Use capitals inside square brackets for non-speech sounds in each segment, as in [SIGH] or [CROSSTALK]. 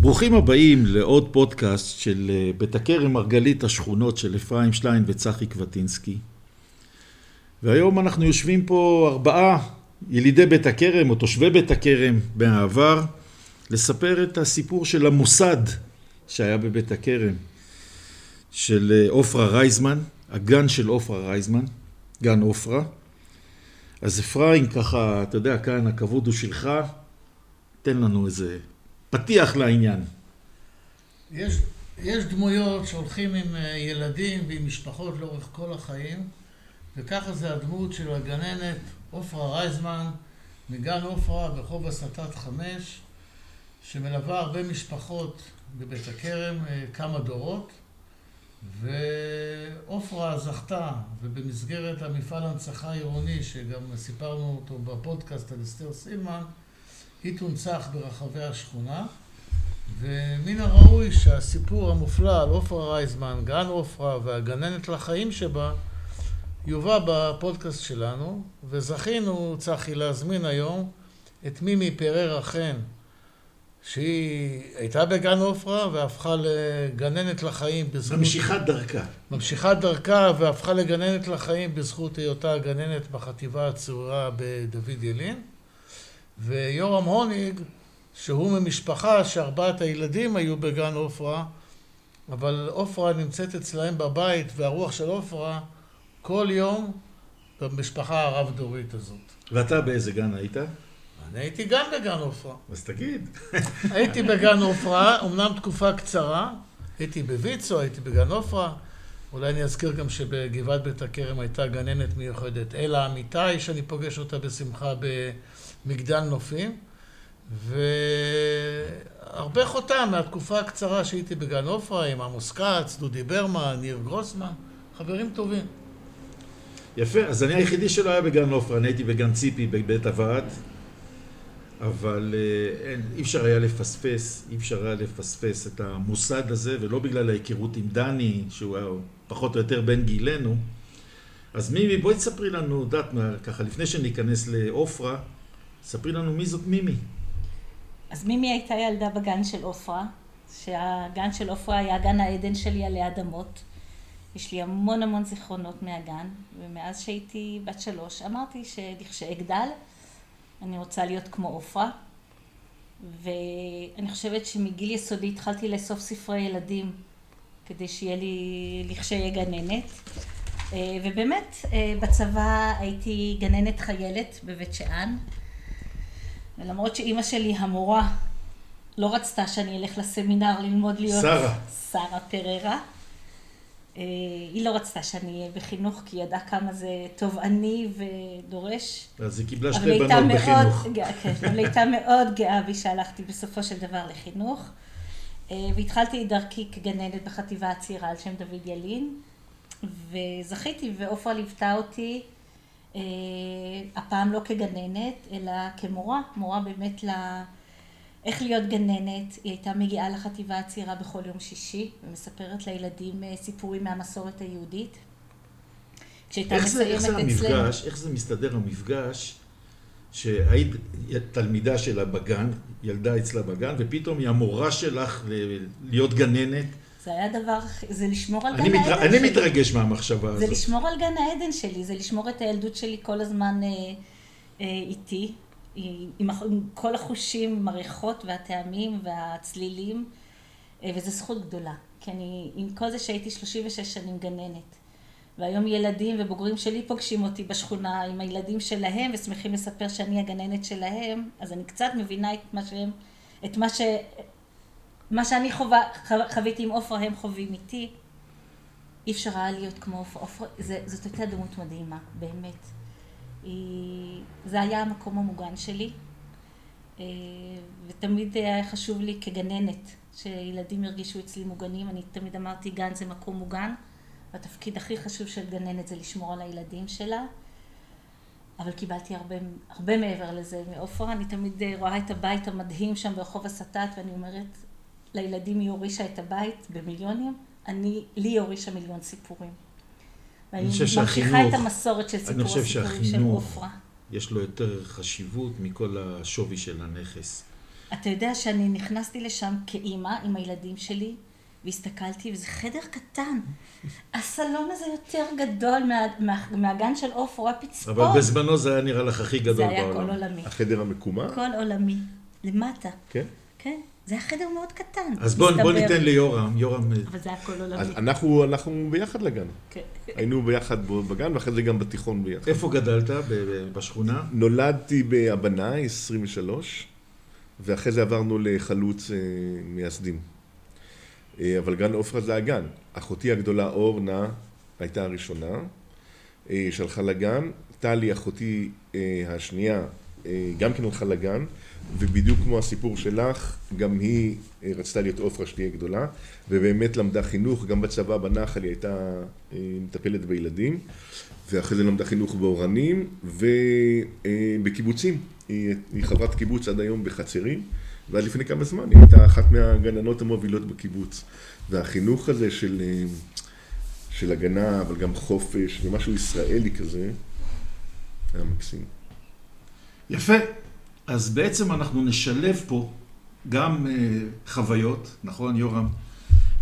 ברוכים הבאים לעוד פודקאסט של אה, בית הכרם מרגלית השכונות של אפרים שליין וצחי קבטינסקי. והיום אנחנו יושבים פה ארבעה ילידי בית הכרם או תושבי בית הכרם מהעבר לספר את הסיפור של המוסד שהיה בבית הכרם של אה, עופרה רייזמן, הגן של עופרה רייזמן, גן עופרה. אז אפרים ככה, אתה יודע, כאן הכבוד הוא שלך, תן לנו איזה פתיח לעניין. יש, יש דמויות שהולכים עם אה, ילדים ועם משפחות לאורך כל החיים, וככה זה הדמות של הגננת עופרה רייזמן מגן עופרה ברחוב הסטת חמש, שמלווה הרבה משפחות בבית הכרם אה, כמה דורות, ועופרה זכתה, ובמסגרת המפעל הנצחה העירוני, שגם סיפרנו אותו בפודקאסט על אסתר סילמן, היא תונצח ברחבי השכונה, ומן הראוי שהסיפור המופלא על עופרה רייזמן, גן עופרה והגננת לחיים שבה, יובא בפודקאסט שלנו, וזכינו, צחי, להזמין היום את מימי פררה חן, שהיא הייתה בגן עופרה והפכה לגננת לחיים בזכות... ממשיכת דרכה. ממשיכת דרכה והפכה לגננת לחיים בזכות היותה גננת בחטיבה הצעורה בדוד ילין. ויורם הוניג, שהוא ממשפחה שארבעת הילדים היו בגן עופרה, אבל עופרה נמצאת אצלהם בבית, והרוח של עופרה כל יום במשפחה הרב-דורית הזאת. ואתה באיזה גן היית? אני הייתי גם בגן עופרה. אז תגיד. [LAUGHS] הייתי בגן עופרה, אמנם תקופה קצרה, הייתי בוויצו, הייתי בגן עופרה. אולי אני אזכיר גם שבגבעת בית הכרם הייתה גננת מיוחדת, אלה אמיתי, שאני פוגש אותה בשמחה במגדל נופים. והרבה חותם מהתקופה הקצרה שהייתי בגן עופרה עם עמוס כץ, דודי ברמן, ניר גרוסמן, חברים טובים. יפה, אז אני היחידי שלא היה בגן עופרה, אני הייתי בגן ציפי בבית הוועד, אבל אה, אין, אי אפשר היה לפספס, אי אפשר היה לפספס את המוסד הזה, ולא בגלל ההיכרות עם דני, שהוא היה פחות או יותר בן גילנו. אז מימי, בואי תספרי לנו, יודעת, ככה, לפני שניכנס לעופרה, ספרי לנו מי זאת מימי. אז מימי הייתה ילדה בגן של עופרה, שהגן של עופרה היה גן העדן שלי עלי אדמות. יש לי המון המון זיכרונות מהגן, ומאז שהייתי בת שלוש אמרתי שלכשאגדל אני רוצה להיות כמו עופרה, ואני חושבת שמגיל יסודי התחלתי לאסוף ספרי ילדים כדי שיהיה לי לכשאהיה גננת. אה, ובאמת אה, בצבא הייתי גננת חיילת בבית שאן, ולמרות שאימא שלי המורה לא רצתה שאני אלך לסמינר ללמוד להיות שרה. שרה פררה. אה, היא לא רצתה שאני אהיה בחינוך, כי היא ידעה כמה זה תובעני ודורש. אז היא קיבלה שתי בנות בחינוך. כן, אבל היא הייתה מאוד גאה בי שהלכתי בסופו של דבר לחינוך. אה, והתחלתי את דרכי כגננת בחטיבה הצעירה על שם דוד ילין, וזכיתי, ועופרה ליוותה אותי, הפעם לא כגננת, אלא כמורה, מורה באמת ל... איך להיות גננת, היא הייתה מגיעה לחטיבה הצעירה בכל יום שישי ומספרת לילדים אה, סיפורים מהמסורת היהודית. כשהייתה מסיימת אצלנו. איך זה המפגש, איך זה מסתדר המפגש שהיית תלמידה שלה בגן, ילדה אצלה בגן, ופתאום היא המורה שלך להיות גננת. זה היה דבר, זה לשמור על גן העדן. שלי. אני מתרגש מהמחשבה הזאת. זה לשמור על גן העדן שלי, זה לשמור את הילדות שלי כל הזמן אה, אה, איתי. עם כל החושים, עם הריחות והטעמים והצלילים, אה, וזו זכות גדולה. כי אני, עם כל זה שהייתי 36 שנים גננת, והיום ילדים ובוגרים שלי פוגשים אותי בשכונה עם הילדים שלהם ושמחים לספר שאני הגננת שלהם, אז אני קצת מבינה את מה שהם, את מה ש... מה שאני חווה, חוויתי עם עופרה הם חווים איתי. אי אפשר היה להיות כמו עופרה, זאת הייתה דמות מדהימה, באמת. היא, זה היה המקום המוגן שלי, אה, ותמיד היה חשוב לי כגננת, שילדים ירגישו אצלי מוגנים. אני תמיד אמרתי, גן זה מקום מוגן, והתפקיד הכי חשוב של גננת זה לשמור על הילדים שלה. אבל קיבלתי הרבה, הרבה מעבר לזה מעופרה. אני תמיד אה, רואה את הבית המדהים שם ברחוב הסטת, ואני אומרת, לילדים היא הורישה את הבית במיליונים, אני, לי היא הורישה מיליון סיפורים. ואני ממשיכה את המסורת של סיפור הסיפורים של עופרה. יש לו יותר חשיבות מכל השווי של הנכס. אתה יודע שאני נכנסתי לשם כאימא עם הילדים שלי, והסתכלתי, וזה חדר קטן. [LAUGHS] הסלון הזה יותר גדול מה, מה, מהגן של עוף, הוא היה פצפון. אבל בזמנו זה היה נראה לך הכי גדול זה היה בעולם. כל עולמי. החדר המקומה? כל עולמי. למטה. כן. כן. זה היה חדר מאוד קטן. אז בוא, בוא. ניתן ליורם, יורם, אה, אבל זה היה כל עולמי. אז אנחנו הלכנו ביחד לגן. כן. היינו ביחד בגן, ואחרי זה גם בתיכון ביחד. איפה גדלת? בשכונה? נולדתי בהבנאי, 23, ואחרי זה עברנו לחלוץ אה, מייסדים. אה, אבל גן עופרה זה הגן. אחותי הגדולה אורנה הייתה הראשונה, אה, שהלכה לגן. טלי, אחותי אה, השנייה, אה, גם כן הלכה לגן, ובדיוק כמו הסיפור שלך, גם היא אה, רצתה להיות עופרה שתהיה גדולה, ובאמת למדה חינוך, גם בצבא בנחל היא הייתה אה, מטפלת בילדים, ואחרי זה למדה חינוך באורנים, ובקיבוצים. היא, היא חברת קיבוץ עד היום בחצרים, ועד לפני כמה זמן היא הייתה אחת מהגננות המובילות בקיבוץ. והחינוך הזה של, אה, של הגנה, אבל גם חופש, ומשהו ישראלי כזה, היה מקסים. יפה. אז בעצם אנחנו נשלב פה גם אה, חוויות, נכון יורם?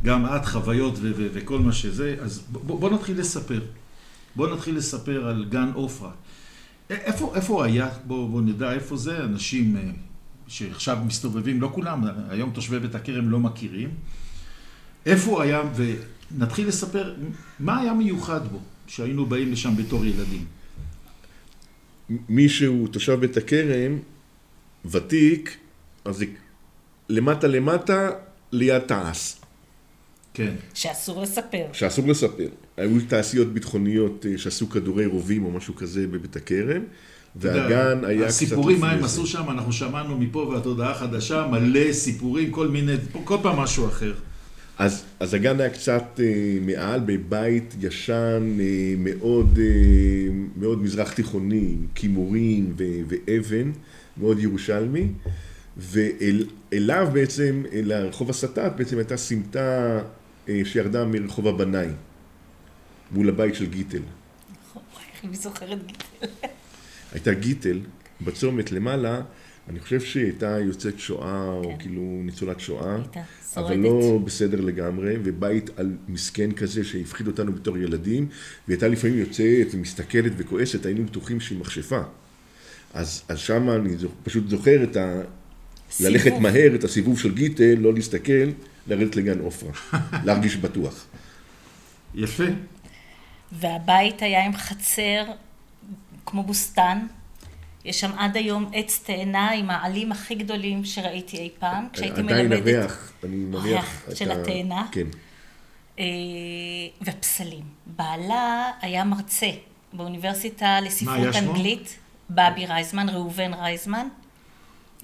גם את חוויות וכל מה שזה, אז בוא, נתחיל לספר. בוא נתחיל לספר על גן עופרה. איפה, איפה היה? בוא, בוא נדע איפה זה. אנשים אה, שעכשיו מסתובבים, לא כולם, היום תושבי בית הכרם לא מכירים. איפה היה, ונתחיל לספר מה היה מיוחד בו, שהיינו באים לשם בתור ילדים. מי שהוא תושב בית הכרם, ותיק, אז למטה למטה, ליד תעש, כן. שאסור לספר. שאסור לספר. היו תעשיות ביטחוניות אה, שעשו כדורי רובים או משהו כזה בבית הכרם, והגן היה קצת הסיפורים, מה הם. עשו שם, אנחנו שמענו מפה והתודעה החדשה, מלא סיפורים, כל מיני, כל פעם משהו אחר. אז, אז הגן היה קצת אה, מעל, בבית ישן, אה, מאוד, אה, מאוד מזרח תיכוני, עם כימורים ו- ואבן, מאוד ירושלמי, ואליו בעצם, אל הרחוב הסטת, בעצם הייתה סמטה אה, שירדה מרחוב הבנאי, מול הבית של גיטל. וואי, איך אני זוכרת גיטל. [LAUGHS] הייתה גיטל בצומת למעלה, אני חושב שהיא הייתה יוצאת שואה, או כן. כאילו ניצולת שואה. הייתה אבל שורדת. לא בסדר לגמרי, ובית על מסכן כזה שהפחיד אותנו בתור ילדים, והיא הייתה לפעמים יוצאת ומסתכלת וכועסת, היינו בטוחים שהיא מכשפה. אז, אז שם אני זוכ, פשוט זוכר את ה... סיבוב. ללכת מהר, את הסיבוב של גיטל, לא להסתכל, לרדת לגן עופרה, [LAUGHS] להרגיש בטוח. יפה. והבית היה עם חצר כמו בוסתן. יש שם עד היום עץ תאנה עם העלים הכי גדולים שראיתי אי פעם, כשהייתי עדיין מלמדת. הריח, אני. הריח את של התאנה. כן. אה, ופסלים. בעלה היה מרצה באוניברסיטה לספרות? אנגלית, בבי רייזמן, ראובן רייזמן,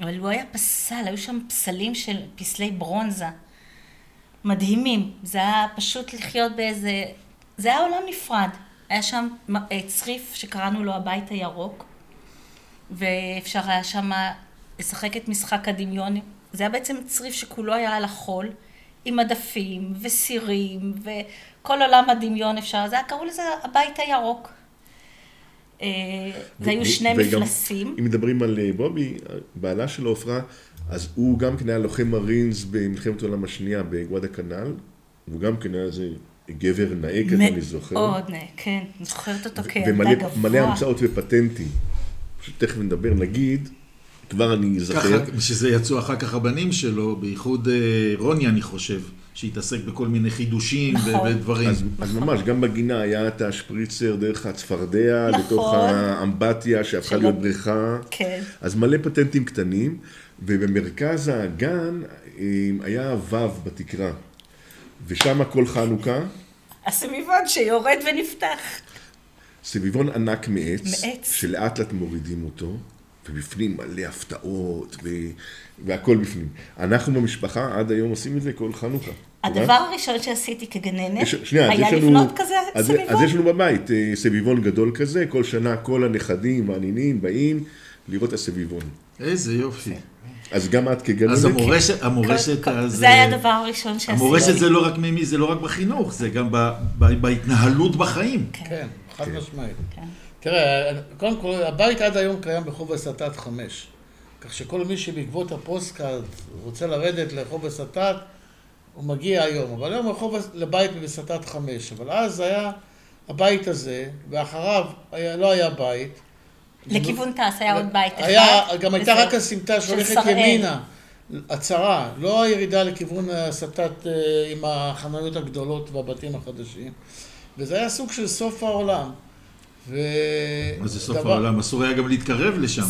אבל הוא היה פסל, היו שם פסלים של פסלי ברונזה. מדהימים. זה היה פשוט לחיות באיזה... זה היה עולם נפרד. היה שם אה, צריף שקראנו לו הבית הירוק, ואפשר היה שם לשחק את משחק הדמיון. זה היה בעצם צריף שכולו היה על החול, עם מדפים וסירים וכל עולם הדמיון אפשר, זה היה, קראו לזה הבית הירוק. אה, והיו ו- שני וגם, מפלסים. אם מדברים על אה, בובי, בעלה של עופרה, אז הוא גם כן היה לוחם מרינס במלחמת העולם השנייה בגואדה כנ"ל, והוא גם כן היה איזה גבר נאה כזה, אני זוכר. מאוד, נאה, כן, אני זוכרת אותו כילדה ומלא גבוה. מלא המצאות ופטנטים. פשוט תכף נדבר, נגיד, כבר אני אזכר, ככה, שזה יצאו אחר כך הבנים שלו, בייחוד אה, רוני, אני חושב, שהתעסק בכל מיני חידושים נכון. ודברים. אז, אז ממש, גם בגינה היה את השפריצר דרך הצפרדע, נכון. לתוך האמבטיה שהפכה שלא- להיות בריכה. כן. אז מלא פטנטים קטנים, ובמרכז הגן אה, היה וו בתקרה. ושם כל חנוכה, הסביבון שיורד ונפתח. סביבון ענק מעץ, מעץ. שלאט לאט מורידים אותו, ובפנים מלא הפתעות, ו... והכל בפנים. אנחנו במשפחה עד היום עושים את זה כל חנוכה. הדבר הראשון שעשיתי כגננת, יש, שנייה, אז היה יש לנו, לבנות כזה אז, סביבון. אז יש לנו בבית אה, סביבון גדול כזה, כל שנה כל הנכדים והנינים באים לראות את הסביבון. איזה יופי. אז גם את כגננת, אז המורשת, המורשת, כל- אז... זה היה הדבר הראשון שעשיתי. המורשת זה לא רק ממי, זה לא רק בחינוך, זה גם ב- ב- בהתנהלות בחיים. כן, חד משמעית. כן. תראה, קודם כל, הבית עד היום קיים ברחוב הסטת חמש. כך שכל מי שבעקבות הפודקאסט רוצה לרדת לרחוב הסטת, הוא מגיע היום. אבל היום רחוב לבית בסטת חמש. אבל אז היה הבית הזה, ואחריו היה, לא היה בית. לכיוון תעש היה עוד בית אחד. היה, גם הייתה. רק הסמטה של שהולכת. ימינה. הצרה, לא הירידה לכיוון הסטת אה, עם החנויות הגדולות והבתים החדשים. וזה היה סוג של סוף העולם. ו... מה זה סוף דבר- העולם? אסור היה גם להתקרב לשם.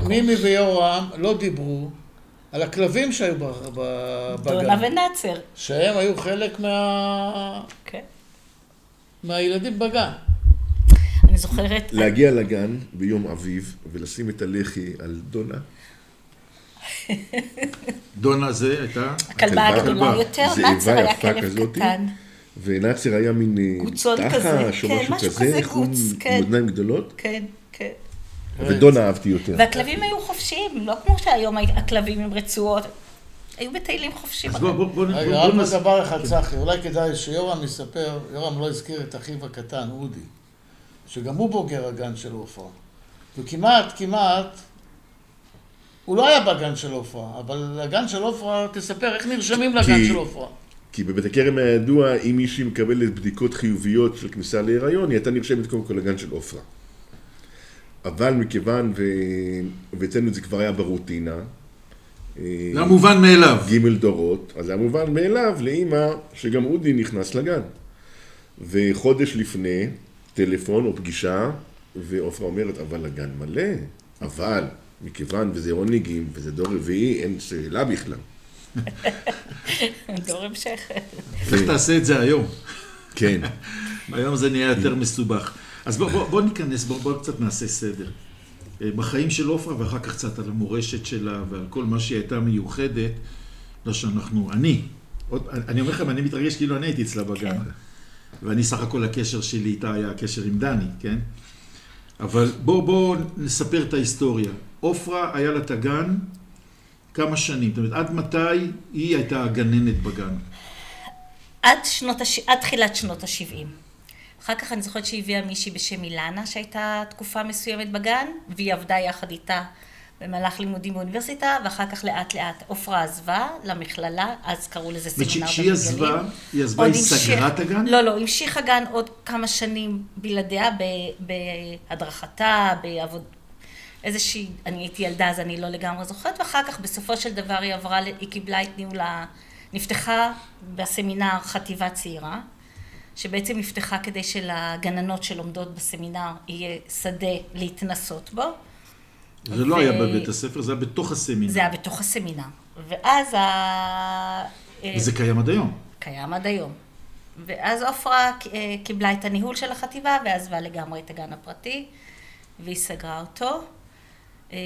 ומימי ויורם לא דיברו על הכלבים שהיו ב- ב- דונה בגן, ונאצר. שהם היו חלק מה... כן. מהילדים בגן. אני זוכרת, להגיע לגן ביום אביב ולשים את הלחי על דונה, דונה זה הייתה... הכלבה הגדולה. יותר, נאצר היה כלב. קטן. ונאצר היה מין אה, תחש או כן, משהו כזה, עם כן. אוזניים גדולות, כן, כן. ודונה אהבתי יותר. והכלבים היו חופשיים, לא כמו שהיום הכלבים עם רצועות. היו מטיילים חופשיים. אז בוא, בוא, בוא, בוא, רגע, רק נס... דבר אחד, צחי, אולי כדאי שיורם יספר, יורם לא הזכיר את אחיו הקטן, אודי, שגם הוא בוגר הגן של עופרה. וכמעט, כמעט, הוא לא היה בגן של עופרה, אבל הגן של עופרה, תספר איך נרשמים לגן של עופרה. כי בבית הכרם היה ידוע, אם מישהי מקבלת בדיקות חיוביות של כניסה להיריון, היא הייתה נרשמת קודם כל לגן של עופרה. אבל מכיוון, ו... ואצלנו זה כבר היה ברוטינה, אה, זה המובן מאליו. ג' דורות, אז זה היה מובן מאליו לאימא שגם אודי נכנס לגן. וחודש לפני, טלפון או פגישה, ועופרה אומרת, אבל הגן מלא, אבל מכיוון וזה עונגים וזה דור רביעי, אין שאלה בכלל. [LAUGHS] דור המשך. איך תעשה את זה היום? כן. [LAUGHS] היום זה נהיה יותר מסובך. אז בוא, בוא, בוא ניכנס, בוא, בוא קצת נעשה סדר. אה, בחיים של עופרה, ואחר כך קצת על המורשת שלה ועל כל מה שהיא הייתה מיוחדת, לא שאנחנו, אני, עוד, אני אומר לכם, אני מתרגש כאילו אני הייתי אצלה בגן. כן. ואני סך הכל הקשר שלי איתה היה הקשר עם דני, כן? אבל בואו בוא נספר את ההיסטוריה. עופרה היה לה את הגן כמה שנים, זאת אומרת, עד מתי היא הייתה הגננת בגן? עד, שנות הש... עד תחילת שנות ה-70. אחר כך אני זוכרת שהיא הביאה מישהי בשם אילנה, שהייתה תקופה מסוימת בגן, והיא עבדה יחד איתה במהלך לימודים באוניברסיטה, ואחר כך לאט לאט עופרה עזבה למכללה, אז קראו לזה סמינר כשהיא בגליל. עזבה, היא עזבה, היא סגרה את הגן? לא, לא, המשיך הגן עוד כמה שנים בלעדיה, בהדרכתה, בעבוד... איזושהי, אני הייתי ילדה אז אני לא לגמרי זוכרת, ואחר כך בסופו של דבר היא עברה, היא קיבלה את ניהול ה... נפתחה בסמינר חטיבה צעירה, שבעצם נפתחה כדי שלגננות שלומדות בסמינר יהיה שדה להתנסות בו. זה לא ו- היה בבית הספר, זה היה בתוך הסמינר. זה היה בתוך הסמינר. ואז ה... אה, וזה קיים עד היום. קיים עד היום. ואז עופרה אה, קיבלה את הניהול של החטיבה ועזבה לגמרי את הגן הפרטי, והיא סגרה אותו. אה,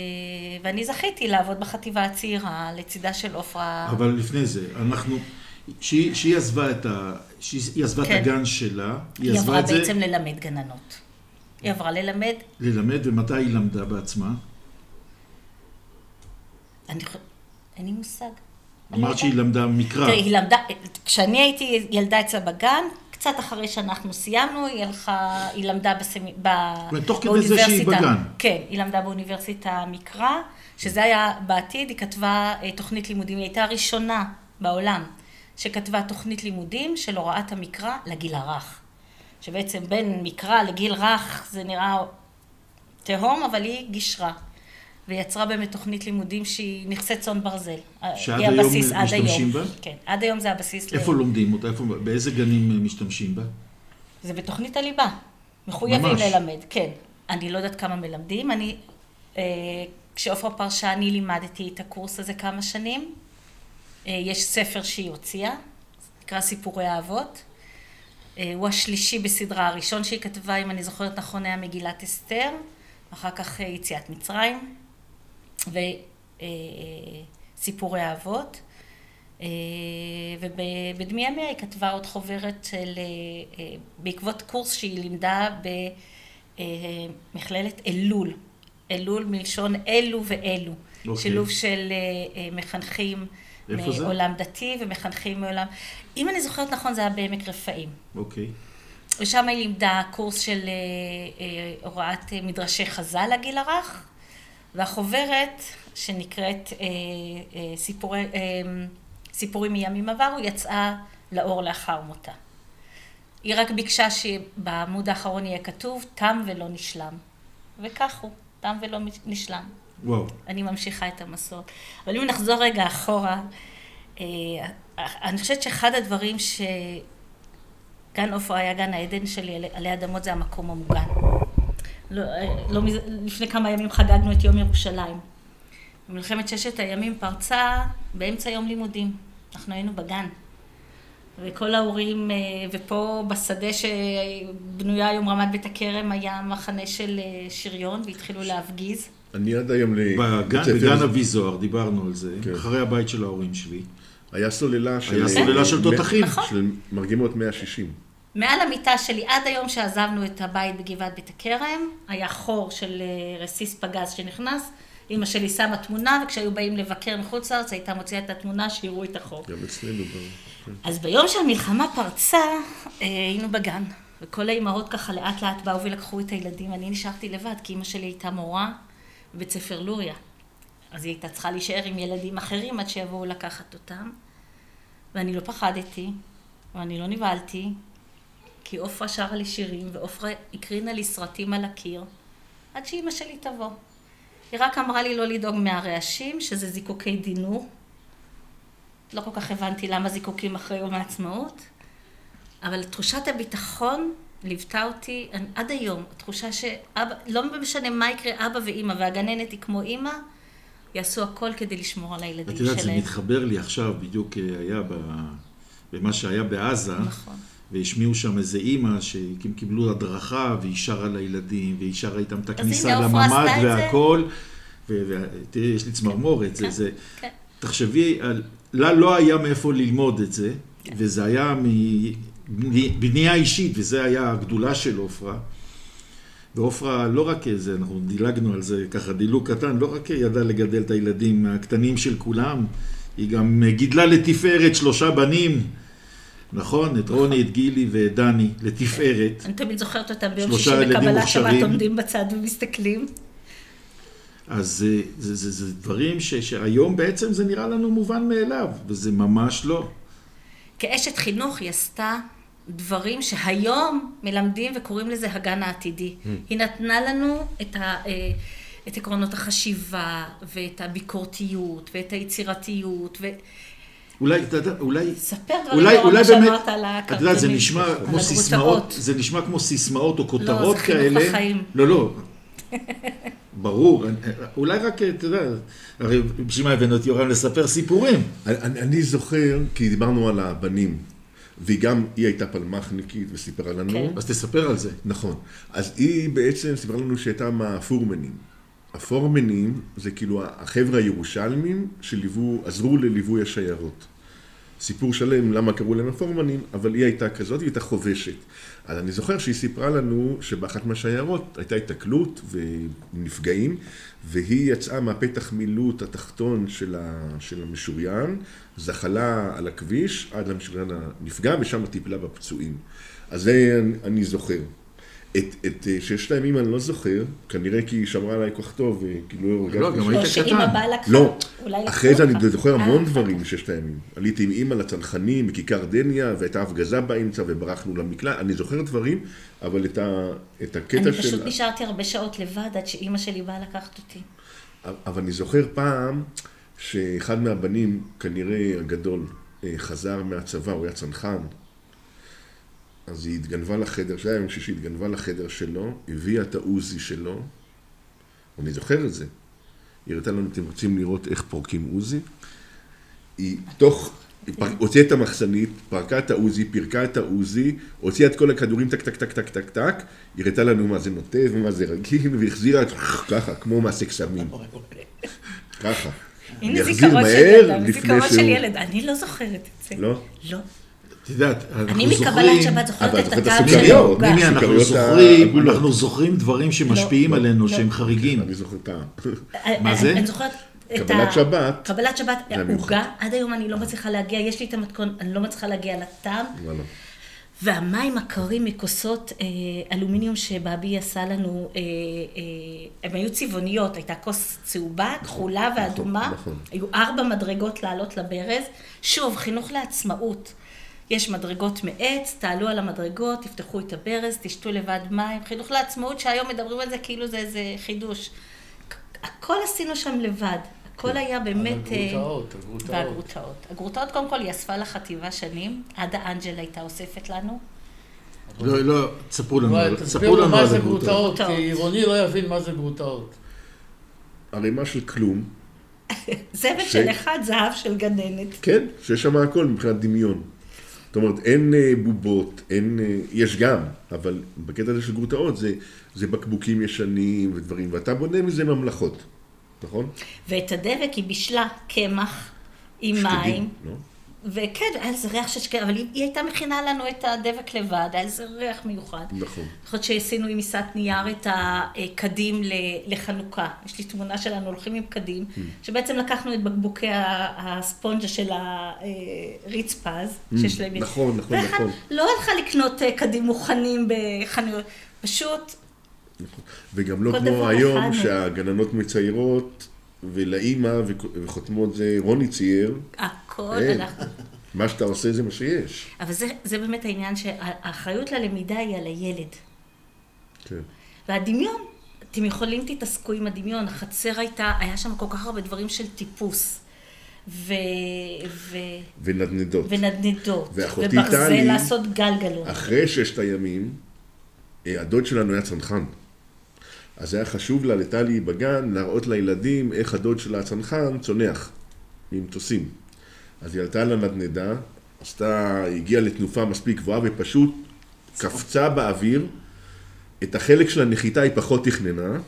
ואני זכיתי לעבוד בחטיבה הצעירה לצידה של עופרה. אבל לפני זה, אנחנו, שהיא עזבה את ה... שהיא עזבה את כן. הגן שלה, היא היא עזבה עברה את זה בעצם ללמד גננות. היא עברה ללמד, ללמד, ומתי היא למדה בעצמה? אני חושבת, אין לי מושג. אמרת. שהיא למדה מקרא. תראי, היא למדה, כשאני הייתי ילדה אצלה בגן, קצת אחרי שאנחנו סיימנו, היא הלכה, היא למדה בסמי, ב... אומרת, תוך כדי זה שהיא. בגן. כן, היא למדה באוניברסיטה מקרא, שזה היה בעתיד, היא כתבה אה, תוכנית לימודים, היא הייתה הראשונה בעולם שכתבה תוכנית לימודים של הוראת המקרא לגיל הרך. שבעצם בין מקרא לגיל רך זה נראה תהום, אבל היא גישרה. ויצרה באמת תוכנית לימודים שהיא נכסי צאן ברזל. שעד היום הבסיס, עד משתמשים היום. בה? כן, עד היום זה הבסיס. ל- איפה לומדים אותה? איפה, באיזה גנים אה, משתמשים בה? זה בתוכנית הליבה. מחויבים ממש. ללמד, כן. אני לא יודעת כמה מלמדים. אני, אה, כשעופרה פרשה, אני לימדתי את הקורס הזה כמה שנים. אה, יש ספר שהיא הוציאה, נקרא סיפורי האבות. אה, הוא השלישי בסדרה הראשון שהיא כתבה, אם אני זוכרת נכון, היה מגילת אסתר. אחר כך אה, יציאת מצרים. וסיפורי האבות. אה, ובדמי ימיה היא כתבה עוד חוברת אה, אה, בעקבות קורס שהיא לימדה במכללת אלול. אלול מלשון אלו ואלו. אוקיי. שילוב של מחנכים איפה זה? מעולם דתי ומחנכים מעולם... אם אני זוכרת נכון, זה היה בעמק רפאים. אוקיי. ושם היא לימדה קורס של הוראת מדרשי חז"ל לגיל הרך, והחוברת, שנקראת אה, אה, סיפורי, אה, סיפורים מימים עברו, יצאה לאור לאחר מותה. היא רק ביקשה שבעמוד האחרון יהיה כתוב, תם ולא נשלם. וכך הוא, תם ולא נשלם. וואו. אני ממשיכה את המסורת. אבל אם נחזור רגע אחורה, אה, אני חושבת שאחד הדברים שגן עופרה היה גן העדן שלי עלי אדמות זה המקום המוגן. לא, אה, לא, לפני כמה ימים חגגנו את יום ירושלים. מלחמת ששת הימים פרצה באמצע יום לימודים. אנחנו היינו בגן. וכל ההורים, אה, ופה בשדה שבנויה היום רמת בית הכרם היה מחנה של שריון והתחילו להפגיז. אני עד היום ספר... בגן אבי זוהר, דיברנו על זה, כן. אחרי הבית של ההורים שלי. היה סוללה של... היה סוללה של תותחים. נכון. של מרגמות 160. מעל המיטה שלי, עד היום שעזבנו את הבית בגבעת בית הכרם, היה חור של אה, רסיס פגז שנכנס. אמא שלי שמה תמונה, וכשהיו באים לבקר מחוץ לארץ, הייתה מוציאה את התמונה, שיראו את החור. גם אצלנו. כן. אז ביום שהמלחמה פרצה, אה, היינו בגן. וכל האימהות ככה לאט לאט באו ולקחו את הילדים. אני נשארתי לבד, כי אמא שלי הייתה מורה בבית ספר לוריה. אז היא הייתה צריכה להישאר עם ילדים אחרים עד שיבואו לקחת אותם. ואני לא פחדתי, ואני לא נבהלתי, כי עופרה שרה לי שירים, ועופרה הקרינה לי סרטים על הקיר, עד שאימא שלי תבוא. היא רק אמרה לי לא לדאוג מהרעשים, שזה זיקוקי דינור. לא כל כך הבנתי למה זיקוקים אחרי יום העצמאות, אבל תחושת הביטחון ליוותה אותי עד היום. התחושה שאבא, לא משנה מה יקרה, אבא ואימא, והגננת היא כמו אימא, יעשו הכל כדי לשמור על הילדים שלהם. את יודעת, זה מתחבר לי עכשיו, בדיוק אה, היה במה שהיה בעזה. נכון. והשמיעו שם איזה אימא שהם קיבלו הדרכה והיא שרה לילדים והיא שרה איתם את הכניסה לממ"ד והכל. ותראי, יש לי צמרמורת, זה, כן, זה, כן. תחשבי, לה לא היה מאיפה ללמוד את זה, כן. וזה היה מבנייה אישית, וזה היה הגדולה של עופרה. ועופרה לא רק איזה, אנחנו דילגנו על זה ככה דילוג קטן, לא רק ידעה לגדל את הילדים הקטנים של כולם, היא גם גידלה לתפארת שלושה בנים, נכון? את רוני, את גילי ואת דני, לתפארת. אני תמיד זוכרת אותם ביום שישי בקבלת שבת עומדים בצד ומסתכלים. אז זה, זה, זה, זה דברים ש, שהיום בעצם זה נראה לנו מובן מאליו, וזה ממש לא. כאשת חינוך היא עשתה דברים שהיום מלמדים וקוראים לזה הגן העתידי. Mm. היא נתנה לנו את, ה, אה, את עקרונות החשיבה, ואת הביקורתיות, ואת היצירתיות, ו... אולי, אתה יודע, אולי... ספר דברים לאור מה שאמרת על הקרטונים. את יודעת, זה נשמע כמו סיסמאות, זה נשמע כמו סיסמאות או כותרות כאלה. לא, זה חינוך לחיים. לא, לא. ברור, אולי רק, אתה יודע, הרי בשביל מה הבאנו את יורם לספר סיפורים? אני, אני זוכר, כי דיברנו על הבנים, והיא גם, היא הייתה פלמחניקית וסיפרה לנו. כן. אז תספר על זה. נכון. אז היא בעצם סיפרה לנו שהייתה מהפורמנים. הפורמנים זה כאילו החבר'ה הירושלמים שעזרו לליווי השיירות. סיפור שלם למה קראו להם הפורמנים, אבל היא הייתה כזאת, היא הייתה חובשת. אז אני זוכר שהיא סיפרה לנו שבאחת מהשיירות הייתה התקלות ונפגעים, והיא יצאה מהפתח מילוט התחתון של, ה, של המשוריין, זחלה על הכביש עד למשוריין הנפגע, ושם טיפלה בפצועים. אז זה אני זוכר. את, את אה, ששת הימים אני לא זוכר, כנראה כי היא שמרה עליי כל כך טוב, וכאילו הרגשתי... לא, גם היית קטן. שאמא באה לקחה, לא, אחרי זה אני זוכר המון אה, דברים מששת הימים. עליתי עם אימא לצנחנים מכיכר דניה, והייתה הפגזה באמצע וברחנו למקלט, אני זוכר דברים, אבל את, ה, את הקטע של... אני פשוט נשארתי הרבה שעות לבד עד שאימא שלי באה לקחת אותי. אבל אני זוכר פעם שאחד מהבנים, כנראה הגדול, אה, חזר מהצבא, הוא היה צנחן, אז היא התגנבה לחדר, זה היה יום שישי, התגנבה לחדר שלו, הביאה את העוזי שלו, אני זוכר את זה. היא הראתה לנו, אתם רוצים לראות איך פורקים עוזי? היא תוך, היא פר... הוציאה את המחסנית, פרקה את העוזי, פירקה את העוזי, הוציאה את כל הכדורים טק טק טק טק טק טק, היא הראתה לנו מה זה נוטב ומה זה רגיל, והחזירה את ככה, כמו מעשה קסמים. ככה. הנה זיכרון של ילד, זיכרון של ילד, אני לא זוכרת את זה. לא? לא. את יודעת, אני מקבלת שבת זוכרת את הטעם של העוגה. אנחנו זוכרים, אנחנו זוכרים דברים שמשפיעים לא, עלינו, לא. שהם חריגים. אני זוכר טעם. מה זה? אני זוכרת קבלת שבת. קבלת שבת, עוגה, עד היום אני לא מצליחה להגיע, יש לי את המתכון, אני לא מצליחה להגיע לטעם. והמים הקרים מכוסות אה, אלומיניום שבאבי עשה לנו, אה, אה, הם היו צבעוניות, הייתה כוס צהובה, כחולה ואדומה, נכון. היו ארבע מדרגות לעלות לברז. שוב, חינוך לעצמאות. יש מדרגות מעץ, תעלו על המדרגות, תפתחו את הברז, תשתו לבד מים. חינוך לעצמאות שהיום מדברים על זה כאילו זה איזה חידוש. הכל עשינו שם לבד. הכל היה באמת... אה, הגרוטאות, הגרוטאות. והגרוטאות. הגרוטאות, קודם כל, היא אספה לחטיבה שנים. עדה אנג'ל הייתה אוספת לנו. לא, לא, תספרו לנו, תספרו לנו מה זה הגרוטאות. גרוטאות, כי. עירוני לא יבין מה זה גרוטאות. ערימה של כלום, [LAUGHS] זבל של אחד, זהב של גננת. כן, שיש שם הכל מבחינת דמיון. זאת אומרת, אין אה, בובות, אין, אה, יש גם, אבל בקטע הזה של גרוטאות זה, זה בקבוקים ישנים ודברים, ואתה בונה מזה ממלכות, נכון? ואת הדבק היא בישלה קמח עם שקדים, מים. לא? וכן, היה איזה ריח של שקדים, אבל היא, היא הייתה מכינה לנו את הדבק לבד, היה איזה ריח מיוחד. נכון. זוכרת שעשינו עם מיסת נייר את הקדים לחנוכה. יש לי תמונה שלנו הולכים עם קדים, שבעצם לקחנו את בקבוקי הספונג'ה של הרצפה, אז, שיש להם... נכון, נכון, נכון. לא הלכה לקנות אה, קדים מוכנים בחנויות, פשוט וגם לא כמו היום, הכנו. שהגננות מציירות, ולאימא וח- וחותמות זה רוני צייר, הכל אין. אנחנו... מה שאתה עושה זה מה שיש. אבל זה, זה באמת העניין שהאחריות ללמידה היא על הילד. כן. והדמיון, אתם יכולים תתעסקו עם הדמיון, החצר הייתה, היה שם כל כך הרבה דברים של טיפוס. ו... ו... ונדנדות. ונדנדות. ואחותי וברזל טלי- לעשות גלגלות. אחרי ששת הימים, אה, הדוד שלנו היה צנחן. אז היה חשוב לה, לטלי בגן, להראות לילדים איך הדוד שלה הצנחן צונח ממטוסים. אז היא עלתה לנדנדה, עשתה, הגיעה לתנופה מספיק גבוהה ופשוט קפצה באוויר. את החלק של הנחיתה היא פחות תכננה,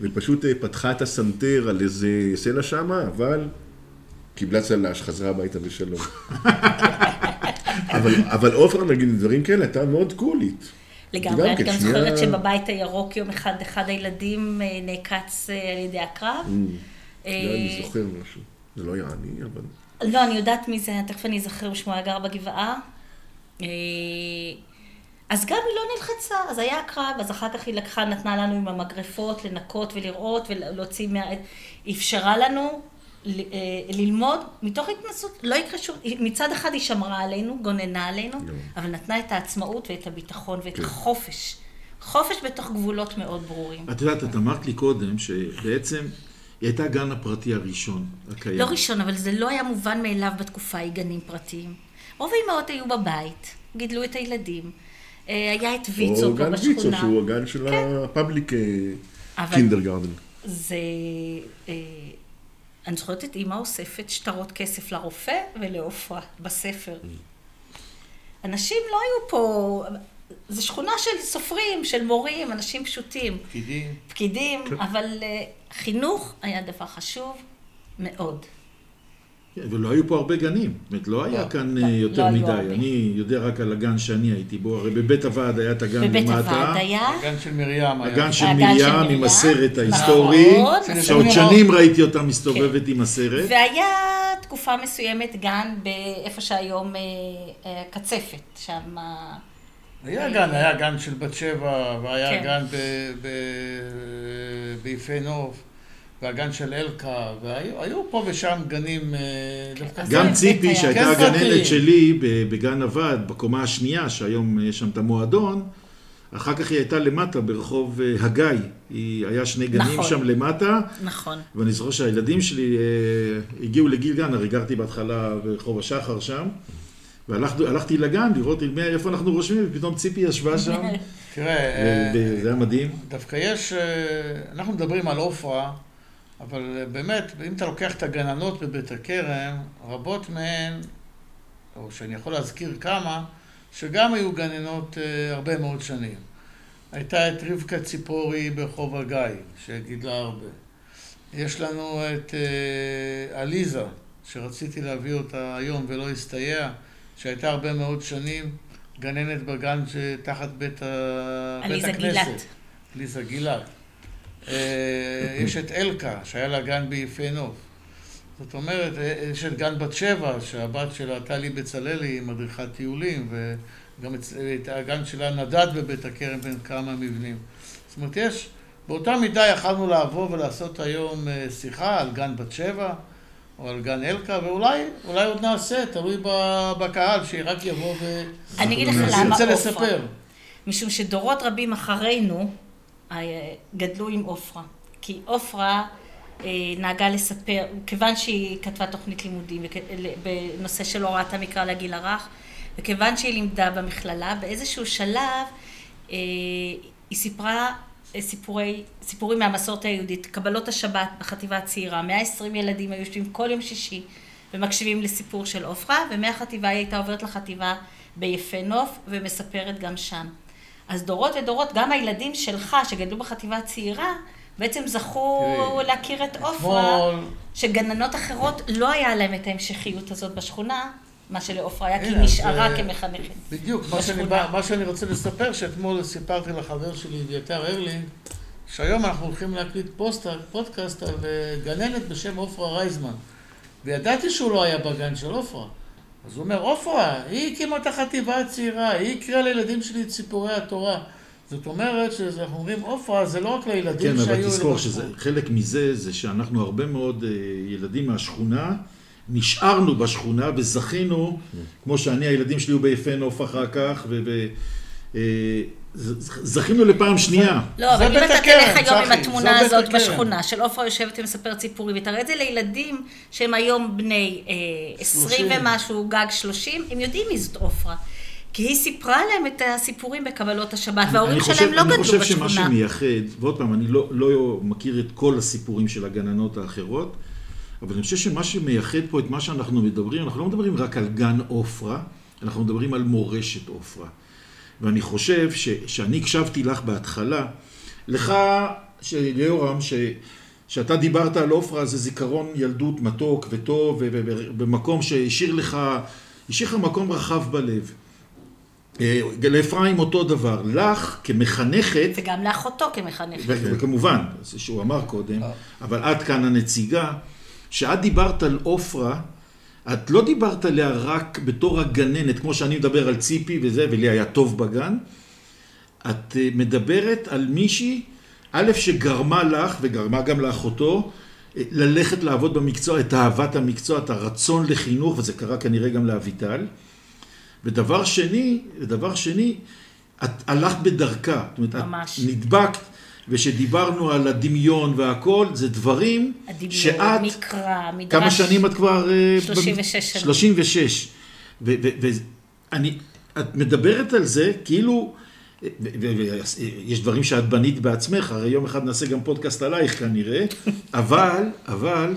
ופשוט אה, פתחה את הסנטר על איזה סלע שמה, אבל קיבלה צל"ש, חזרה הביתה בשלום. אבל, אבל עופרה, נגיד, דברים כאלה, הייתה מאוד קולית. לגמרי, את כן, גם שנייה- זוכרת שבבית הירוק יום אחד, אחד הילדים אה, נעקץ אה, על ידי הקרב. לא, אני זוכר משהו. זה לא היה אני, אבל... לא, אני יודעת מי זה, תכף אני אזכר שמו היה גר בגבעה. אה, אז גם היא לא נלחצה, אז היה קרב, אז אחר כך היא לקחה, נתנה לנו עם המגרפות לנקות ולראות ולהוציא מה... אפשרה לנו אה, ללמוד מתוך התנסות, לא יקרה שום... מצד אחד היא שמרה עלינו, גוננה עלינו, אבל נתנה את העצמאות ואת הביטחון ואת החופש. חופש בתוך גבולות מאוד ברורים. את יודעת, את אמרת לי קודם שבעצם היא הייתה הגן הפרטי הראשון הקיים. לא ראשון, אבל זה לא היה מובן מאליו בתקופה ההיא גנים פרטיים. רוב האימהות היו בבית, גידלו את הילדים. אה, היה את ויצו או פה גן ויצו, בשכונה. שהוא הגן של הפאבליק אבל- קינדרגרדן. זה... אה, אני זוכרת את אימא אוספת שטרות כסף לרופא ולעופרה בספר. אנשים לא היו פה... זו שכונה של סופרים, של מורים, אנשים פשוטים, פקידים. פקידים, אבל אה, חינוך היה דבר חשוב מאוד. כן, ולא היו פה הרבה גנים. זאת אומרת, לא היה לא, כאן לא, אה, יותר לא היו מדי. אני יודע רק על הגן שאני הייתי בו. הרי בבית הוועד היה את הגן בבית למטה. הוועד היה... הגן של מרים היה. הגן של מרים. עם הסרט נכון. ההיסטורי. נכון. שעוד שנים ראיתי אותה מסתובבת עם הסרט. והיה תקופה מסוימת גן באיפה שהיום אה, אה, קצפת, שם... אה, היה גן, היה גן של בת שבע, והיה כן. גן ב- ב- ביפה נוף, והגן של אלקה, והיו היו פה ושם גנים אה. גם זה ציפי, היה. שהייתה כן, הגננת. שלי בגן הוועד, בקומה השנייה, שהיום יש שם את המועדון, אחר כך היא הייתה למטה ברחוב אה, הגיא. היא, היה שני גנים נכון. שם למטה, נכון. ואני זוכר שהילדים שלי אה, הגיעו לגיל גן, הרי גרתי בהתחלה ברחוב השחר שם, והלכתי לגן לראות איפה אנחנו רושמים, ופתאום ציפי ישבה שם, [LAUGHS] תראה, אה, וזה היה מדהים. דווקא יש, אה, אנחנו מדברים על עופרה, אבל אה, באמת, אם אתה לוקח את הגננות בבית הכרם, רבות מהן, או שאני יכול להזכיר כמה, שגם היו גננות הרבה מאוד שנים. הייתה את רבקה ציפורי ברחוב הגיא, שגידלה הרבה. יש לנו את עליזה, שרציתי להביא אותה היום ולא הסתייע, שהייתה הרבה מאוד שנים גננת בגן שתחת בית, ה... בית עליזה הכנסת. גילת. עליזה גילת. אה, יש את אלקה, שהיה לה גן ביפה נוף. זאת אומרת, אה, יש את גן בת שבע, שהבת שלה, טלי בצללי, היא מדריכת טיולים, גם את הגן שלה נדד בבית הכרם בין כמה מבנים. זאת אומרת, יש, באותה מידה יכלנו לבוא ולעשות היום אה, שיחה על גן בת שבע, או על גן אלקה, ואולי אולי עוד נעשה, תלוי בקהל, שרק יבוא ו... אני אגיד לך למה עופרה. לספר. משום שדורות רבים אחרינו אה, גדלו עם עופרה. כי עופרה אה, נהגה לספר, כיוון שהיא כתבה תוכנית לימודים בנושא של הוראת המקרא לגיל הרך, וכיוון שהיא לימדה במכללה, באיזשהו שלב אה, היא סיפרה סיפורי, סיפורים מהמסורת היהודית, קבלות השבת בחטיבה הצעירה, 120 ילדים היו יושבים כל יום שישי ומקשיבים לסיפור של עופרה, ומהחטיבה היא הייתה עוברת לחטיבה ביפה נוף ומספרת גם שם. אז דורות ודורות, גם הילדים שלך שגדלו בחטיבה הצעירה, בעצם זכו תראי, להכיר את עופרה, שגננות אחרות לא היה להם את ההמשכיות הזאת בשכונה, מה שלעופרה היה, כי היא נשארה כמחנכת. בדיוק, מה שאני, בא, מה שאני רוצה לספר, שאתמול סיפרתי לחבר שלי, אביתר ארלינג, שהיום אנחנו הולכים להקליט פוסט, פודקאסט על אה, גננת בשם עופרה רייזמן. וידעתי שהוא לא היה בגן של עופרה. אז הוא אומר, עופרה, היא הקימה את החטיבה הצעירה, היא הקריאה לילדים שלי את סיפורי התורה. זאת אומרת שאנחנו אומרים עופרה זה לא רק לילדים כן, שהיו... כן, אבל תזכור שחלק מזה זה שאנחנו הרבה מאוד אה, ילדים מהשכונה נשארנו בשכונה וזכינו, כמו שאני, הילדים שלי היו ביפה נוף אחר כך, וזכינו אה, לפעם שנייה. לא, אבל אם אתה תלך היום עם התמונה הזאת בשכונה, של עופרה יושבת ומספרת סיפורים, ותראה את זה לילדים שהם היום בני אה, עשרים ומשהו, גג שלושים, הם יודעים מי זאת עופרה. כי היא סיפרה להם את הסיפורים בקבלות השבת, וההורים שלהם לא גדלו בשכונה. אני חושב שמה שמייחד, ועוד פעם, אני לא, לא מכיר את כל הסיפורים של הגננות האחרות, אבל אני חושב שמה שמייחד פה את מה שאנחנו מדברים, אנחנו לא מדברים רק על גן עופרה, אנחנו מדברים על מורשת עופרה. ואני חושב ש, שאני הקשבתי לך בהתחלה, לך, ליאורם, ש, שאתה דיברת על עופרה זה זיכרון ילדות מתוק וטוב, ובמקום שהשאיר לך, השאיר לך מקום רחב בלב. אה, לאפרים אותו דבר, לך כמחנכת... וגם לאחותו כמחנכת. וכמובן, שהוא אמר קודם, אה. אבל עד כאן הנציגה. שאת דיברת על עופרה, את לא דיברת עליה רק בתור הגננת, כמו שאני מדבר על ציפי וזה, ולי היה טוב בגן. את אה, מדברת על מישהי, א', שגרמה לך, וגרמה גם לאחותו, אה, ללכת לעבוד במקצוע, את אהבת המקצוע, את הרצון לחינוך, וזה קרה כנראה גם לאביטל. ודבר שני, ודבר שני, את הלכת בדרכה. זאת אומרת, ממש. את נדבקת ושדיברנו על הדמיון והכל, זה דברים הדמיון, שאת... הדמיון, מקרא, מדרש... כמה שנים את כבר... 36 אה, שנים. 36. ואני... את מדברת על זה כאילו... ויש דברים שאת בנית בעצמך, הרי יום אחד נעשה גם פודקאסט עלייך כנראה, [LAUGHS] אבל, אבל,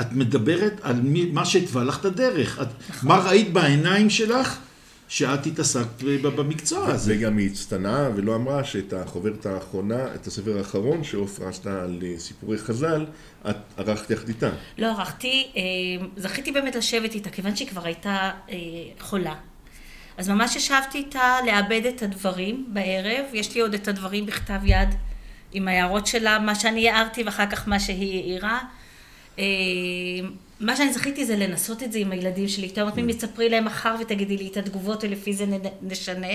את מדברת על מי, מה שהתווה לך את הדרך. את, נכון. מה ראית בעיניים שלך שאת התעסקת במקצוע הזה. וגם היא הצטנעה ולא אמרה שאת החוברת האחרונה, את הספר האחרון שעופרה עשתה על אה, סיפורי חז"ל, את ערכת יחד איתה. לא ערכתי, אה, זכיתי באמת לשבת איתה, כיוון שהיא כבר הייתה אה, חולה. אז ממש ישבתי איתה לעבד את הדברים בערב, יש לי עוד את הדברים בכתב יד עם ההערות שלה, מה שאני הערתי ואחר כך מה שהיא העירה. מה שאני זכיתי זה לנסות את זה עם הילדים שלי. אתה אומרת, מי תספרי להם מחר ותגידי לי את התגובות ולפי זה נשנה.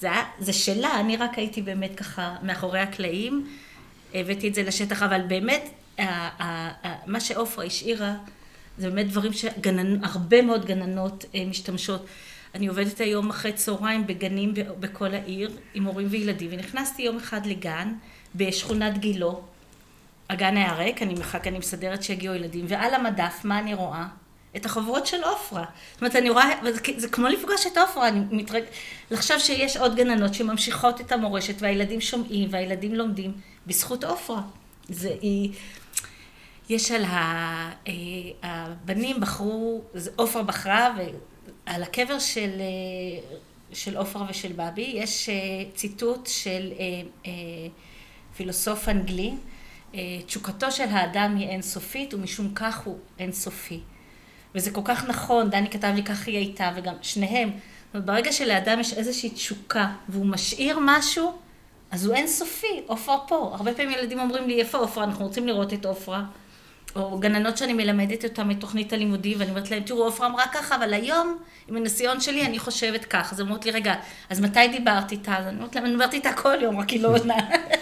זה, היה, זה שלה, אני רק הייתי באמת ככה מאחורי הקלעים, הבאתי את זה לשטח, אבל באמת, מה שעופרה השאירה, זה באמת דברים שהרבה מאוד גננות אה, משתמשות. אני עובדת היום אחרי צהריים בגנים בכל העיר, עם הורים וילדים, ונכנסתי יום אחד לגן בשכונת גילו, הגן היה ריק, אני מחכה, אני מסדרת שיגיעו ילדים, ועל המדף, מה אני רואה? את החוברות של עופרה. זאת אומרת, אני רואה, זה כמו לפגוש את עופרה, אני מתרג... לחשוב שיש עוד גננות שממשיכות את המורשת, והילדים שומעים, והילדים לומדים, בזכות עופרה. זה, היא... יש על ה... אה, הבנים בחרו, עופרה בחרה, ועל הקבר של, אה, של עופרה ושל בבי, יש אה, ציטוט של פילוסוף אנגלי, תשוקתו של האדם היא אינסופית, ומשום כך הוא אינסופי. וזה כל כך נכון, דני כתב לי כך היא הייתה, וגם שניהם. אומרת, ברגע שלאדם יש איזושהי תשוקה, והוא משאיר משהו, אז הוא אינסופי, עופרה פה. הרבה פעמים ילדים אומרים לי, איפה עופרה? אנחנו רוצים לראות את עופרה. או גננות שאני מלמדת אותן את תוכנית הלימודים, ואני אומרת להן, תראו, עופרה אמרה ככה, אבל היום, עם הניסיון שלי, אני חושבת כך. אז אומרות לי, רגע, אז מתי דיברת איתה? אז אני אומרת להם, אני מדברת איתה כל יום, רק היא לא עונה.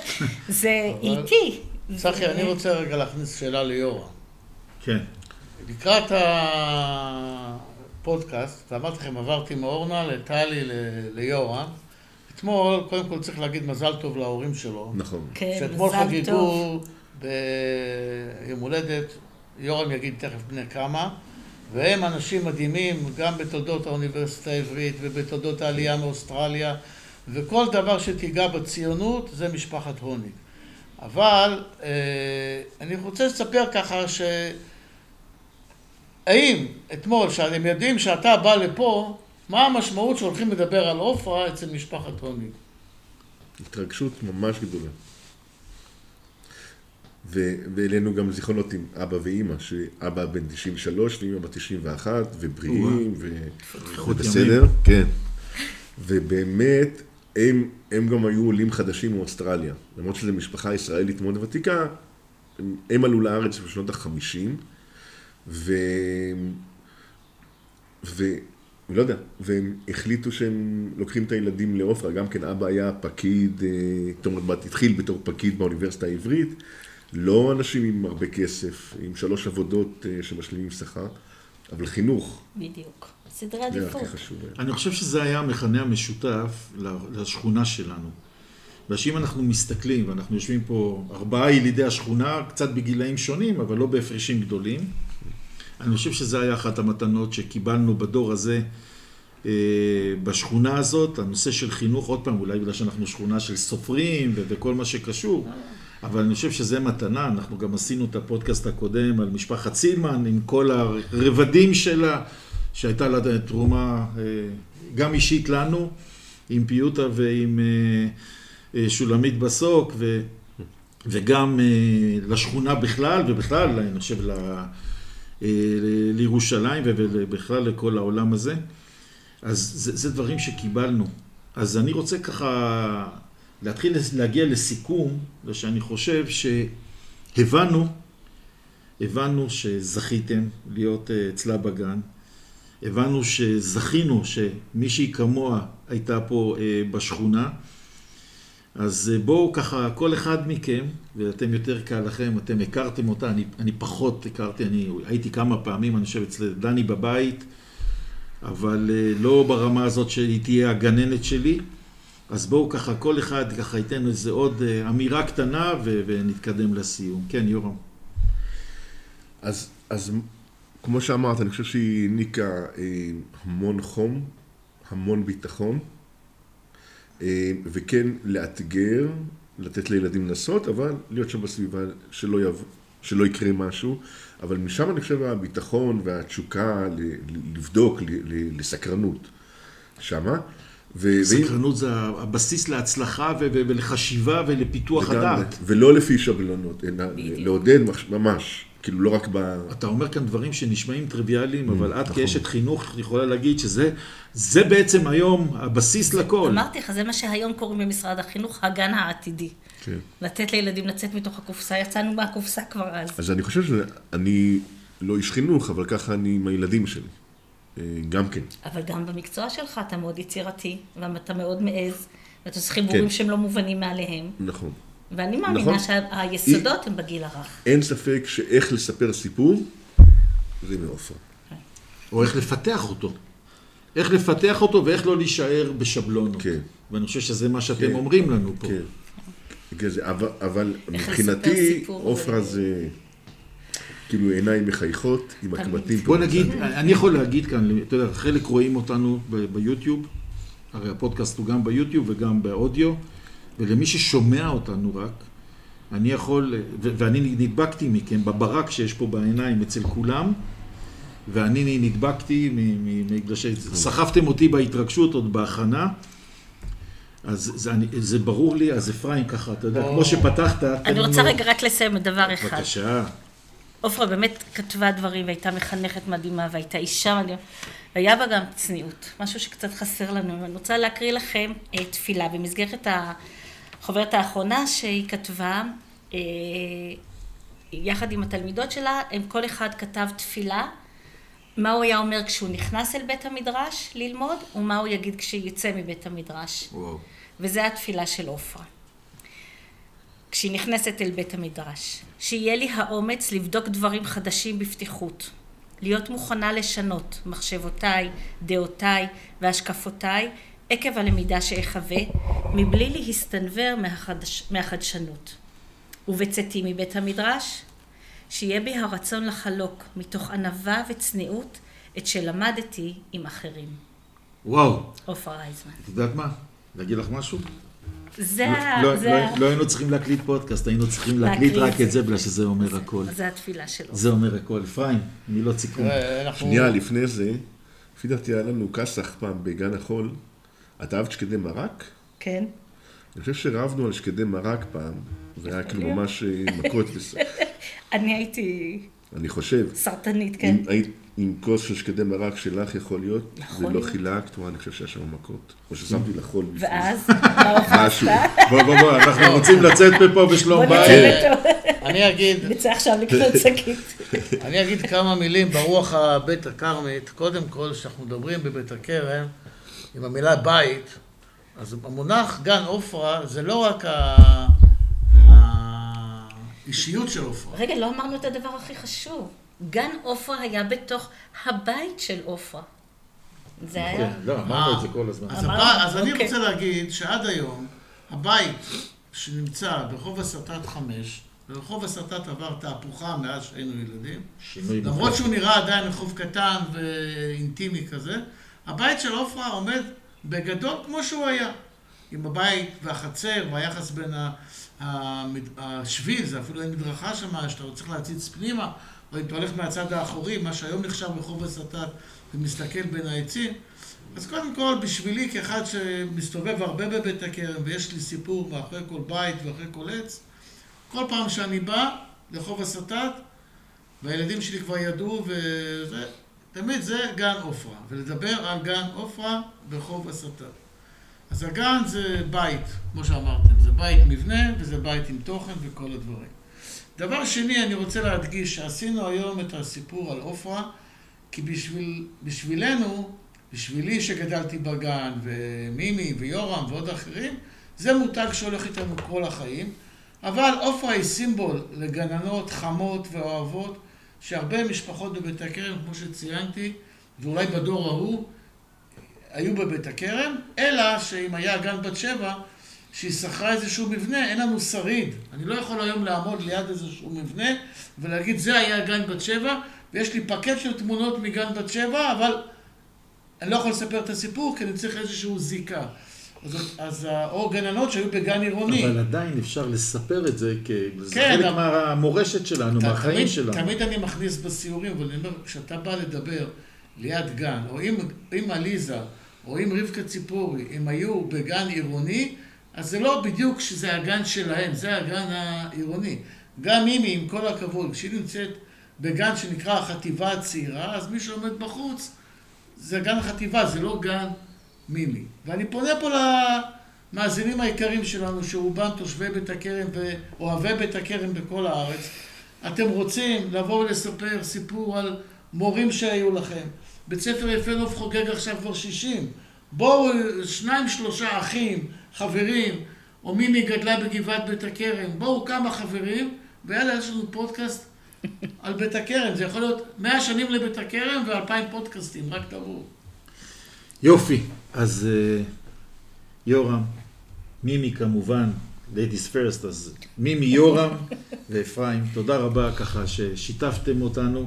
[LAUGHS] זה איטי. צחי, אני רוצה רגע להכניס שאלה ליורם. כן. לקראת הפודקאסט, ואמרתי לכם, עברתי מאורנה לטלי, ל- ליורם. אתמול, קודם כל צריך להגיד מזל טוב להורים שלו. נכון. כן, שאתמול מזל חגגו טוב. ביום הולדת, יורם יגיד תכף בני כמה, והם אנשים מדהימים, גם בתולדות האוניברסיטה העברית ובתולדות העלייה מאוסטרליה, וכל דבר שתיגע בציונות זה משפחת הוניג. אבל אה, אני רוצה לספר ככה ש... האם אתמול, שאתם יודעים שאתה בא לפה, מה המשמעות שהולכים לדבר על עופרה אצל משפחת הוניג? התרגשות ממש גדולה. ו- והעלינו גם זיכרונות עם אבא ואימא, שאבא בן 93 ואימא בת 91, ובריאים, ו... ובסדר. כן. ובאמת, הם, הם גם היו עולים חדשים מאוסטרליה. למרות שזו משפחה ישראלית מאוד ותיקה, הם, הם עלו לארץ בשנות החמישים, ו... ו... לא יודע, והם החליטו שהם לוקחים את הילדים לעופרה, גם כן אבא היה פקיד, אה, זאת אומרת, התחיל בתור פקיד באוניברסיטה העברית, לא אנשים עם הרבה כסף, עם שלוש עבודות אה, שמשלימים שכר, אבל חינוך, בדיוק. סדרי עדיפות. אני חושב שזה היה המכנה המשותף לשכונה שלנו. ושאם אנחנו מסתכלים, ואנחנו יושבים פה ארבעה ילידי השכונה, קצת בגילאים שונים, אבל לא בהפרשים גדולים, אני חושב שזה היה אחת המתנות שקיבלנו בדור הזה, אה, בשכונה הזאת, הנושא של חינוך, עוד פעם, אולי בגלל שאנחנו שכונה של סופרים וכל מה שקשור, אבל אני חושב שזה מתנה, אנחנו גם עשינו את הפודקאסט הקודם על משפחת סילמן, עם כל הרבדים שלה, שהייתה לה תרומה אה, גם אישית לנו, עם פיוטה ועם אה, אה, שולמית בסוק, ו, וגם לשכונה בכלל, ובכלל, אני חושב, ל, לירושלים ובכלל לכל העולם הזה. אז זה, זה דברים שקיבלנו. אז אני רוצה ככה להתחיל להגיע לסיכום, ושאני חושב שהבנו, הבנו שזכיתם להיות אצלה בגן, הבנו שזכינו שמישהי כמוה הייתה פה אה, בשכונה, אז אה, בואו ככה, כל אחד מכם, ואתם יותר קל לכם, אתם הכרתם אותה, אני, אני פחות הכרתי, אני הייתי כמה פעמים, אני חושב, אצל דני בבית, אבל אה, לא ברמה הזאת שהיא תהיה הגננת שלי. אז בואו ככה, כל אחד ככה ייתן איזה עוד אמירה קטנה ו- ונתקדם לסיום. כן, יורם. אז, אז כמו שאמרת, אני חושב שהיא העניקה אה, המון חום, המון ביטחון, אה, וכן לאתגר, לתת לילדים לנסות, אבל להיות שם בסביבה שלא, יב... שלא יקרה משהו. אבל משם אני חושב הביטחון והתשוקה ל- ל- לבדוק, ל- ל- לסקרנות שמה. ו- סקרנות זה הבסיס להצלחה ו- ו- ולחשיבה ולפיתוח. הדעת. ולא לפי שבלונות, אלא. לעודד מש- ממש, כאילו לא רק ב... אתה אומר כאן דברים שנשמעים טריוויאליים, אבל את נכון. כאשת חינוך יכולה להגיד שזה זה בעצם היום הבסיס לכל. אמרתי לך, זה מה שהיום קוראים במשרד החינוך, הגן העתידי. כן. לתת לילדים לצאת מתוך הקופסה, יצאנו מהקופסה כבר אז. אז אני חושב שאני לא איש חינוך, אבל ככה אני עם הילדים שלי. אה, גם כן. אבל גם במקצוע שלך אתה מאוד יצירתי, ואתה מאוד מעז, ואתה עושה חיבורים כן. שהם לא מובנים מאליהם. נכון. ואני מאמינה נכון. שהיסודות הם בגיל הרך. אין ספק שאיך לספר סיפור, זה מעופרה. או איך לפתח אותו. איך לפתח אותו ואיך לא להישאר בשבלונות. כן. ואני חושב שזה מה שאתם כן. אומרים לנו פה. כן. כן, זה- אבל, אבל מבחינתי, עופרה אה, זה כאילו עיניים מחייכות עם הקמטים. בוא. נגיד, אני יכול להגיד כאן, אתה יודע, חלק רואים אותנו ביוטיוב, הרי הפודקאסט הוא גם ביוטיוב וגם באודיו, ולמי ששומע אותנו רק, אני יכול, ו- ואני נדבקתי מכם בברק שיש פה בעיניים אצל כולם, ואני נדבקתי מ- מ- בגלל שסחפתם אותי בהתרגשות עוד בהכנה. אז זה, אני, זה ברור לי, אז אפרים ככה, אתה יודע, או. כמו שפתחת, תן אני רוצה רגע רק לסיים בדבר אחד. בבקשה. עופרה באמת כתבה דברים והייתה מחנכת מדהימה והייתה אישה מדהימה. והיה בה גם צניעות, משהו שקצת חסר לנו. אני רוצה להקריא לכם אה, תפילה במסגרת החוברת האחרונה שהיא כתבה. אה, יחד עם התלמידות שלה, הם כל אחד כתב תפילה, מה הוא היה אומר כשהוא נכנס אל בית המדרש ללמוד, ומה הוא יגיד כשיצא מבית המדרש. וואו. וזה התפילה של עופרה. כשהיא נכנסת אל בית המדרש. שיהיה לי האומץ לבדוק דברים חדשים בפתיחות. להיות מוכנה לשנות מחשבותיי, דעותיי והשקפותיי עקב הלמידה שאחווה, מבלי להסתנוור מהחדש, מהחדשנות. ובצאתי מבית המדרש, שיהיה בי הרצון לחלוק מתוך ענווה וצניעות את שלמדתי עם אחרים. וואו. עופרה רייזמן. את יודעת מה? להגיד לך משהו? זה לא, ה... לא, זה לא, לא היינו צריכים להקליט פודקאסט, היינו צריכים להקליט להקליט רק זה. את זה, בגלל שזה אומר הכל. זה התפילה שלו. זה אומר הכל. אפרים, מילות סיכום. תראה, אנחנו... שנייה לפני זה, לפי דעתי היה לנו כסח פעם בגן החול. את אהבת שקדי מרק? כן. אני חושב שרבנו על שקדי מרק פעם, זה היה כאילו ממש מכות וס... [LAUGHS] אני הייתי אני חושב. סרטנית, כן. אם היית עם כוס של שקדי מרק שלך יכול להיות, יכול ולא. חילקת, וואי, אני חושב שהיה שם מכות. או ששמתי [LAUGHS] לך חול. ואז? משהו. בוא, בוא, בוא, אנחנו רוצים לצאת מפה בשלום בית. לטוב. אני אגיד, [LAUGHS] נצא עכשיו לקנות [LAUGHS] שקית. אני אגיד כמה מילים ברוח הבית הכרמית. קודם כל, כשאנחנו מדברים בבית הכרם, עם המילה בית, אז המונח גן עופרה זה לא רק ה- האישיות של עופרה. רגע, לא אמרנו את הדבר הכי חשוב. גן עופרה היה בתוך הבית של עופרה. זה כן, היה... לא, אמרנו את זה כל הזמן. אז, אני אוקיי. רוצה להגיד שעד היום, הבית שנמצא ברחוב הסרטט 5, ורחוב הסרטט עבר תהפוכה מאז שהיינו ילדים, למרות. שהוא נראה עדיין רחוב קטן ואינטימי כזה, הבית של עופרה עומד בגדול כמו שהוא היה. עם הבית והחצר והיחס בין השביל, זה אפילו אין מדרכה שם, שאתה צריך להציץ פנימה, או אם אתה הולך מהצד האחורי, מה שהיום נחשב רחוב הסרטט, ומסתכל בין העצים. אז קודם כל, בשבילי, כאחד שמסתובב הרבה בבית הכרם, ויש לי סיפור מאחורי כל בית ואחרי כל עץ, כל פעם שאני בא לרחוב הסרטט, והילדים שלי כבר ידעו, וזה, תמיד זה גן עופרה, ולדבר על גן עופרה ברחוב הסרטט. אז הגן זה בית, כמו שאמרתם, זה בית מבנה וזה בית עם תוכן וכל הדברים. דבר שני, אני רוצה להדגיש שעשינו היום את הסיפור על עופרה, כי בשביל, בשבילנו, בשבילי שגדלתי בגן, ומימי ויורם ועוד אחרים, זה מותג שהולך איתנו כל החיים. אבל עופרה היא סימבול לגננות חמות ואוהבות, שהרבה משפחות בבית הכרם, כמו שציינתי, ואולי בדור ההוא, היו בבית הכרם, אלא שאם היה גן בת שבע, שהיא שכרה איזשהו מבנה, אין לנו שריד. אני לא יכול היום לעמוד ליד איזשהו מבנה ולהגיד, זה היה גן בת שבע, ויש לי פקט של תמונות מגן בת שבע, אבל אני לא יכול לספר את הסיפור, כי אני צריך איזשהו זיקה. אז, אז או גננות שהיו בגן עירוני. אבל עדיין אפשר לספר את זה, כי זה כן, חלק מהמורשת שלנו, ת- מהחיים תמיד, שלנו. תמיד אני מכניס בסיורים, אבל אני אומר, כשאתה בא לדבר ליד גן, או אם, אם עליזה, או אם רבקה ציפורי, הם היו בגן עירוני, אז זה לא בדיוק שזה הגן שלהם, זה הגן העירוני. גם מימי, עם כל הכבוד, כשהיא נמצאת בגן שנקרא החטיבה הצעירה, אז מי שעומד בחוץ זה גן החטיבה, זה לא גן מימי. ואני פונה פה למאזינים היקרים שלנו, שרובם תושבי בית הכרם ואוהבי בית הכרם בכל הארץ. אתם רוצים לבוא ולספר סיפור על מורים שהיו לכם. בית ספר יפה נוף חוגג עכשיו כבר 60. בואו, שניים, שלושה אחים, חברים, או מימי גדלה בגבעת בית הכרם. בואו כמה חברים, ויאללה, יש לנו פודקאסט על בית הכרם. זה יכול להיות 100 שנים לבית הכרם ואלפיים פודקאסטים, רק תבואו. יופי, אז אה, יורם, מימי כמובן, ladies first, אז מימי, יורם ואפרים, תודה רבה ככה ששיתפתם אותנו,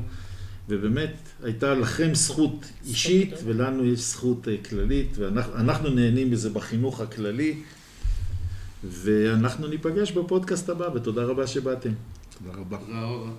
ובאמת הייתה לכם זכות אישית. ולנו יש זכות אה, כללית, ואנחנו אנחנו נהנים מזה בחינוך הכללי, ואנחנו ניפגש בפודקאסט הבא, ותודה רבה שבאתם. תודה רבה. תודה רבה.